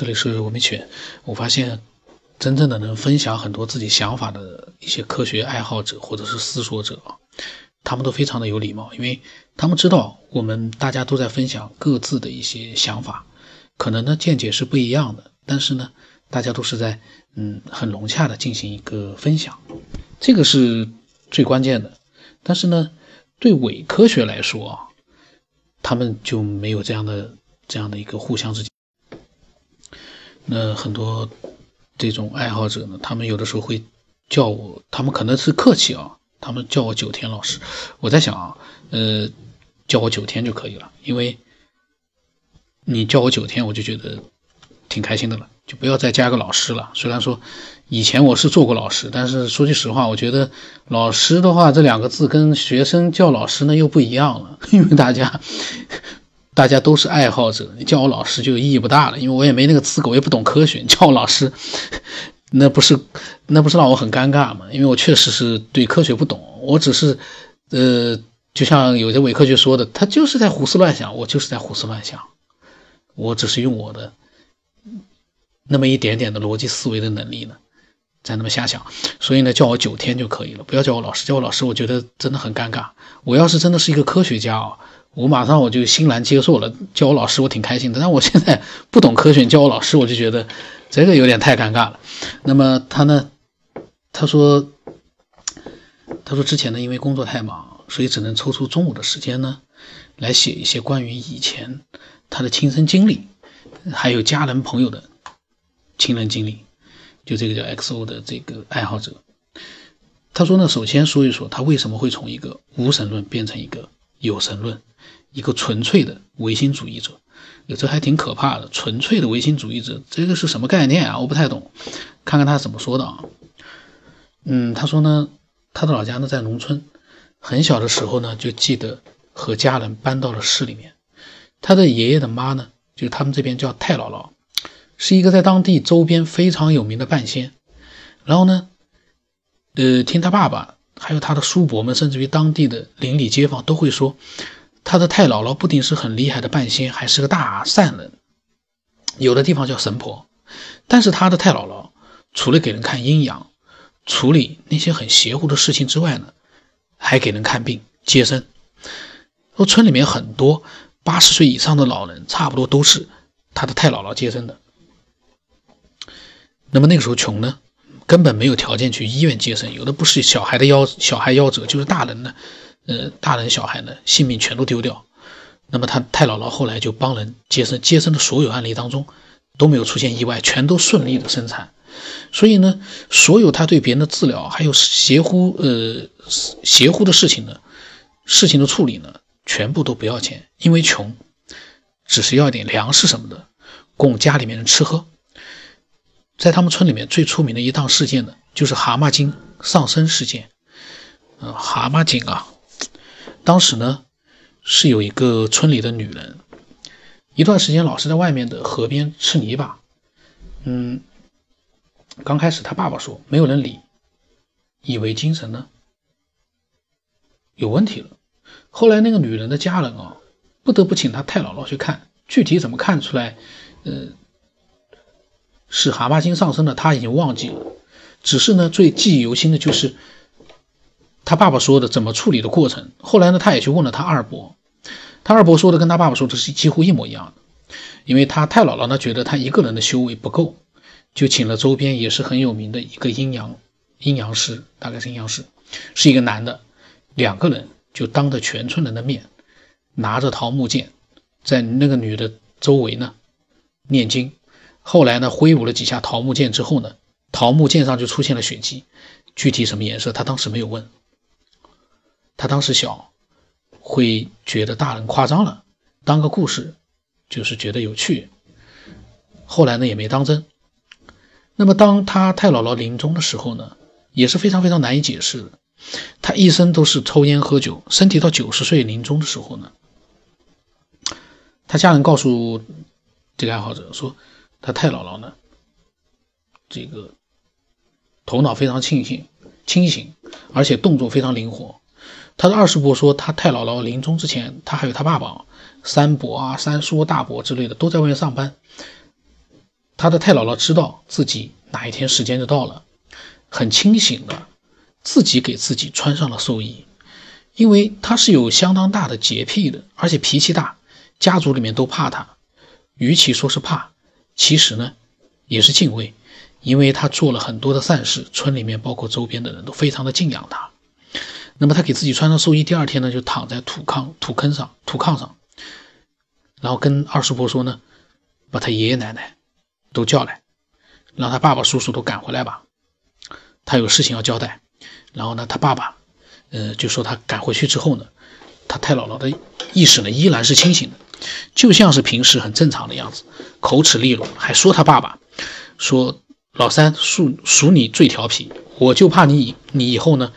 这里是文明犬。我发现，真正的能分享很多自己想法的一些科学爱好者或者是思索者啊，他们都非常的有礼貌，因为他们知道我们大家都在分享各自的一些想法，可能呢见解是不一样的，但是呢，大家都是在嗯很融洽的进行一个分享，这个是最关键的。但是呢，对伪科学来说啊，他们就没有这样的这样的一个互相之间。那很多这种爱好者呢，他们有的时候会叫我，他们可能是客气啊，他们叫我九天老师。我在想啊，呃，叫我九天就可以了，因为你叫我九天，我就觉得挺开心的了，就不要再加个老师了。虽然说以前我是做过老师，但是说句实话，我觉得老师的话这两个字跟学生叫老师呢又不一样了，因为大家。大家都是爱好者，你叫我老师就意义不大了，因为我也没那个资格，我也不懂科学。你叫我老师，那不是那不是让我很尴尬吗？因为我确实是对科学不懂，我只是，呃，就像有些伪科学说的，他就是在胡思乱想，我就是在胡思乱想，我只是用我的那么一点点的逻辑思维的能力呢，在那么瞎想。所以呢，叫我九天就可以了，不要叫我老师，叫我老师，我觉得真的很尴尬。我要是真的是一个科学家啊。我马上我就欣然接受了，叫我老师我挺开心的。但我现在不懂科学，叫我老师我就觉得这个有点太尴尬了。那么他呢？他说，他说之前呢因为工作太忙，所以只能抽出中午的时间呢来写一些关于以前他的亲身经历，还有家人朋友的亲人经历。就这个叫 XO 的这个爱好者，他说呢，首先说一说他为什么会从一个无神论变成一个有神论。一个纯粹的唯心主义者，这还挺可怕的。纯粹的唯心主义者，这个是什么概念啊？我不太懂，看看他怎么说的啊。嗯，他说呢，他的老家呢在农村，很小的时候呢就记得和家人搬到了市里面。他的爷爷的妈呢，就是他们这边叫太姥姥，是一个在当地周边非常有名的半仙。然后呢，呃，听他爸爸还有他的叔伯们，甚至于当地的邻里街坊都会说。他的太姥姥不仅是很厉害的半仙，还是个大善人，有的地方叫神婆。但是他的太姥姥除了给人看阴阳、处理那些很邪乎的事情之外呢，还给人看病、接生。说村里面很多八十岁以上的老人，差不多都是他的太姥姥接生的。那么那个时候穷呢，根本没有条件去医院接生，有的不是小孩的夭小孩夭折，就是大人呢。呃，大人小孩呢，性命全都丢掉。那么他太姥姥后来就帮人接生，接生的所有案例当中都没有出现意外，全都顺利的生产。所以呢，所有他对别人的治疗，还有邪乎呃邪乎的事情呢，事情的处理呢，全部都不要钱，因为穷，只是要一点粮食什么的，供家里面人吃喝。在他们村里面最出名的一档事件呢，就是蛤蟆精上身事件。嗯，蛤蟆精啊。当时呢，是有一个村里的女人，一段时间老是在外面的河边吃泥巴。嗯，刚开始他爸爸说没有人理，以为精神呢有问题了。后来那个女人的家人啊，不得不请他太姥姥去看，具体怎么看出来，呃，是蛤蟆精上身了，他已经忘记了。只是呢，最记忆犹新的就是。他爸爸说的怎么处理的过程，后来呢，他也去问了他二伯，他二伯说的跟他爸爸说的是几乎一模一样的，因为他太姥姥呢觉得他一个人的修为不够，就请了周边也是很有名的一个阴阳阴阳师，大概是阴阳师，是一个男的，两个人就当着全村人的面，拿着桃木剑，在那个女的周围呢念经，后来呢挥舞了几下桃木剑之后呢，桃木剑上就出现了血迹，具体什么颜色他当时没有问。他当时小，会觉得大人夸张了，当个故事，就是觉得有趣。后来呢，也没当真。那么，当他太姥姥临终的时候呢，也是非常非常难以解释的。他一生都是抽烟喝酒，身体到九十岁临终的时候呢，他家人告诉这个爱好者说，他太姥姥呢，这个头脑非常清醒，清醒，而且动作非常灵活。他的二师伯说，他太姥姥临终之前，他还有他爸爸、三伯啊、三叔、大伯之类的都在外面上班。他的太姥姥知道自己哪一天时间就到了，很清醒的自己给自己穿上了寿衣，因为他是有相当大的洁癖的，而且脾气大，家族里面都怕他。与其说是怕，其实呢也是敬畏，因为他做了很多的善事，村里面包括周边的人都非常的敬仰他。那么他给自己穿上寿衣，第二天呢就躺在土炕土坑上土炕上，然后跟二叔伯说呢，把他爷爷奶奶都叫来，让他爸爸叔叔都赶回来吧，他有事情要交代。然后呢，他爸爸，呃，就说他赶回去之后呢，他太姥姥的意识呢依然是清醒的，就像是平时很正常的样子，口齿利落，还说他爸爸说老三属属你最调皮，我就怕你你以后呢。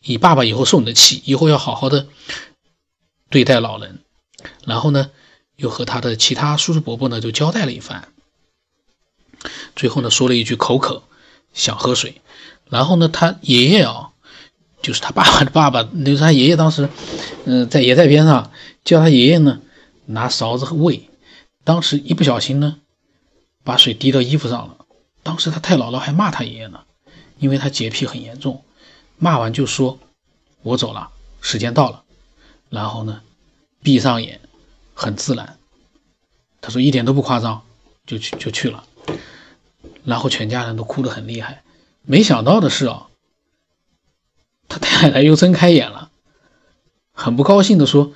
你爸爸以后受你的气，以后要好好的对待老人。然后呢，又和他的其他叔叔伯伯呢就交代了一番。最后呢，说了一句口渴，想喝水。然后呢，他爷爷啊，就是他爸爸的爸爸，就是他爷爷当时，嗯，在也在边上叫他爷爷呢拿勺子喂。当时一不小心呢，把水滴到衣服上了。当时他太姥姥还骂他爷爷呢，因为他洁癖很严重。骂完就说：“我走了，时间到了。”然后呢，闭上眼，很自然。他说一点都不夸张，就去就去了。然后全家人都哭得很厉害。没想到的是啊，他太太又睁开眼了，很不高兴的说：“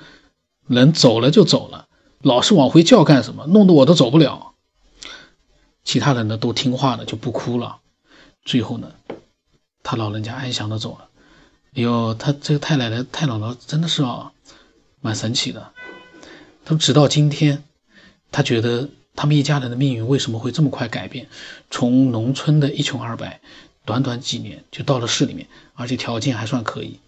人走了就走了，老是往回叫干什么？弄得我都走不了。”其他人呢都听话了，就不哭了。最后呢。他老人家安详的走了。哎呦，他这个太奶奶、太姥姥真的是啊，蛮神奇的。他直到今天，他觉得他们一家人的命运为什么会这么快改变？从农村的一穷二白，短短几年就到了市里面，而且条件还算可以。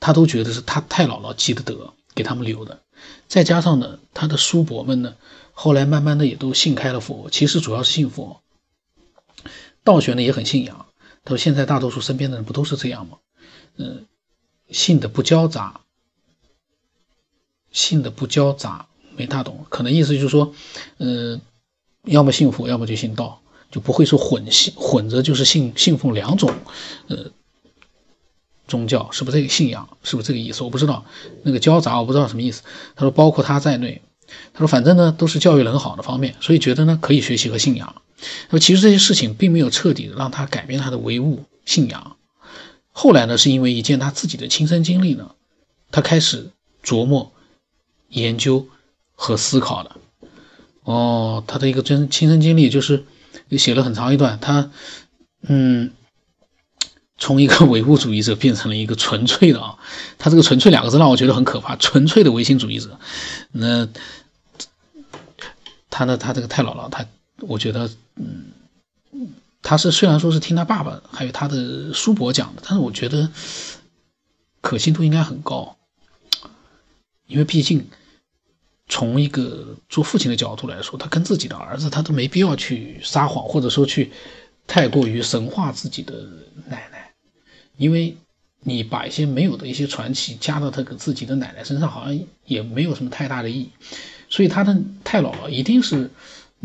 他都觉得是他太姥姥积的德给他们留的。再加上呢，他的叔伯们呢，后来慢慢的也都信开了佛，其实主要是信佛，道学呢也很信仰。他说：“现在大多数身边的人不都是这样吗？嗯，信的不交杂，信的不交杂，没大懂。可能意思就是说，嗯，要么信佛，要么就信道，就不会说混信混着，就是信信奉两种，呃，宗教是不是这个信仰？是不是这个意思？我不知道。那个交杂，我不知道什么意思。他说，包括他在内，他说，反正呢，都是教育人好的方面，所以觉得呢，可以学习和信仰。”那么其实这些事情并没有彻底的让他改变他的唯物信仰。后来呢，是因为一件他自己的亲身经历呢，他开始琢磨、研究和思考的。哦，他的一个真亲身经历就是写了很长一段，他嗯，从一个唯物主义者变成了一个纯粹的啊，他这个“纯粹”两个字让我觉得很可怕，纯粹的唯心主义者。那他呢，他这个太姥姥，他。我觉得，嗯，他是虽然说是听他爸爸还有他的叔伯讲的，但是我觉得可信度应该很高，因为毕竟从一个做父亲的角度来说，他跟自己的儿子，他都没必要去撒谎，或者说去太过于神化自己的奶奶，因为你把一些没有的一些传奇加到他跟自己的奶奶身上，好像也没有什么太大的意义，所以他的太姥姥一定是。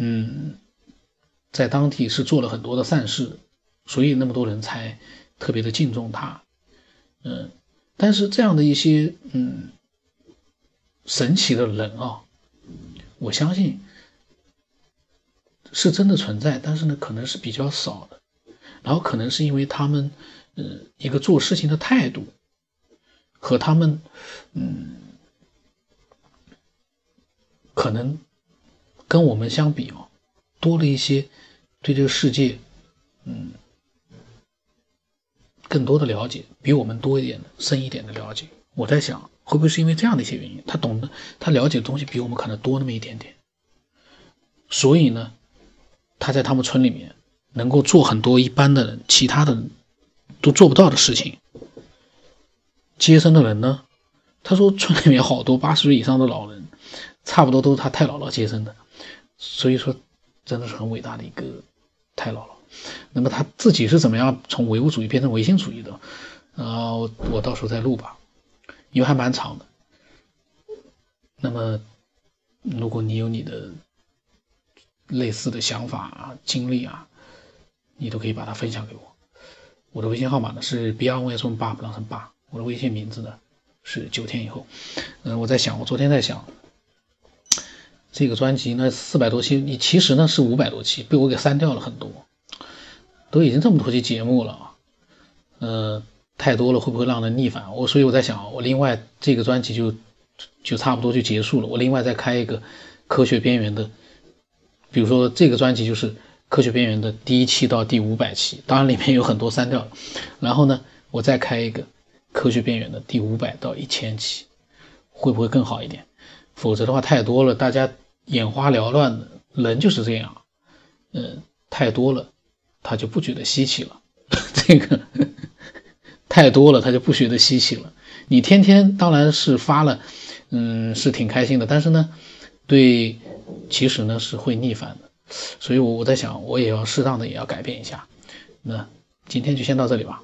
嗯，在当地是做了很多的善事，所以那么多人才特别的敬重他。嗯，但是这样的一些嗯神奇的人啊，我相信是真的存在，但是呢，可能是比较少的。然后可能是因为他们嗯一个做事情的态度和他们嗯可能。跟我们相比哦，多了一些对这个世界，嗯，更多的了解，比我们多一点的、深一点的了解。我在想，会不会是因为这样的一些原因，他懂得、他了解的东西比我们可能多那么一点点，所以呢，他在他们村里面能够做很多一般的人、其他的人都做不到的事情。接生的人呢，他说村里面好多八十岁以上的老人，差不多都是他太姥姥接生的。所以说，真的是很伟大的一个太姥姥。那么他自己是怎么样从唯物主义变成唯心主义的？啊，我到时候再录吧，因为还蛮长的。那么，如果你有你的类似的想法啊、经历啊，你都可以把它分享给我。我的微信号码呢是 b r y s 八不当成八，我的微信名字呢是九天以后。嗯，我在想，我昨天在想，这个专辑呢四百多期，你其实呢是五百多期，被我给删掉了很多，都已经这么多期节目了，呃，太多了会不会让人逆反？我所以我在想，我另外这个专辑就就差不多就结束了，我另外再开一个科学边缘的，比如说这个专辑就是。科学边缘的第一期到第五百期，当然里面有很多删掉了。然后呢，我再开一个科学边缘的第五百到一千期，会不会更好一点？否则的话太多了，大家眼花缭乱的，人就是这样。嗯，太多了，他就不觉得稀奇了。这个太多了，他就不觉得稀奇了。你天天当然是发了，嗯，是挺开心的。但是呢，对，其实呢是会逆反的。所以，我我在想，我也要适当的也要改变一下。那今天就先到这里吧。